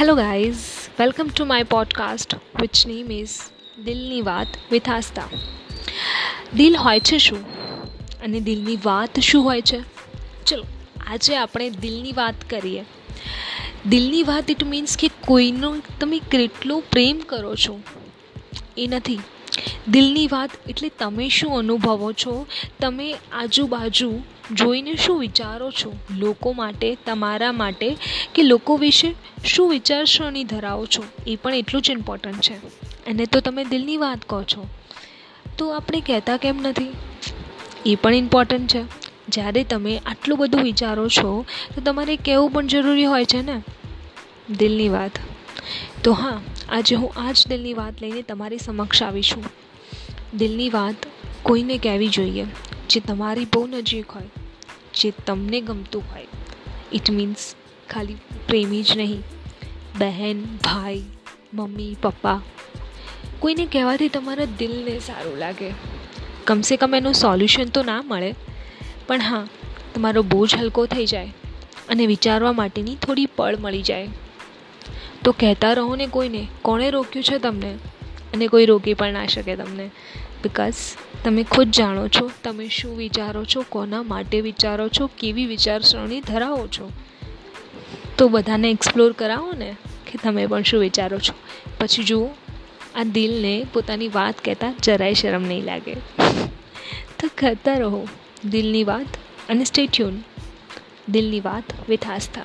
Hello, guys welcome to my podcast which name is દિલની વાત with આસ્થા દિલ હોય છે શું? અને દિલની વાત શું હોય છે? ચલો આજે આપણે દિલની વાત કરીએ. દિલની વાત ઇટ મીન્સ કે કોઈનો તમે કેટલો પ્રેમ કરો છો? એ નથી. દિલની વાત એટલે તમે શું અનુભવો છો? તમે આજુબાજુ જોઈને શું વિચારો છો? લોકો માટે, તમારા માટે કે લોકો વિશે શું વિચારસરણી ધરાવો છો? એ પણ એટલું જ ઇમ્પોર્ટન્ટ છે. અને તો તમે દિલની વાત કહો છો. તો આપણે કહેતા કેમ નથી? એ પણ ઇમ્પોર્ટન્ટ છે. જ્યારે તમે આટલું બધું વિચારો છો, તો તમારે કહેવું પણ જરૂરી હોય છે ને? દિલની વાત. તો હા આજે હું આ જ દિલની વાત લઈને તમારી સમક્ષ આવી છું. દિલની વાત કોઈને કહેવી જોઈએ? જે તમારી બહુ નજીક હોય, જે તમને ગમતું હોય. ઇટ મીન્સ ખાલી પ્રેમી જ નહીં. બહેન, ભાઈ, મમ્મી, પપ્પા. કોઈને કહેવાથી તમારા દિલને સારું લાગે. કમસે કમ એનું સોલ્યુશન તો ના મળે. પણ હા, તમારો બોજ હલકો થઈ જાય અને વિચારવા માટેની થોડી પળ મળી જાય. તો કહેતા રહો ને કોઈને, કોણે રોક્યું છે તમને? અને કોઈ રોકી પણ ના શકે તમને. બિકોઝ તમે ખુદ જાણો છો, તમે શું વિચારો છો, કોના માટે વિચારો છો, કેવી વિચારસરણી ધરાવો છો. તો બધાને એક્સપ્લોર કરાવો ને, કે તમે પણ શું વિચારો છો. પછી જુઓ, આ દિલને પોતાની વાત કહેતા જરાય શરમ નહીં લાગે. તો કરતા રહો, દિલની વાત અને સ્ટેટ્યુન દિલની વાત વિથ આસ્થા.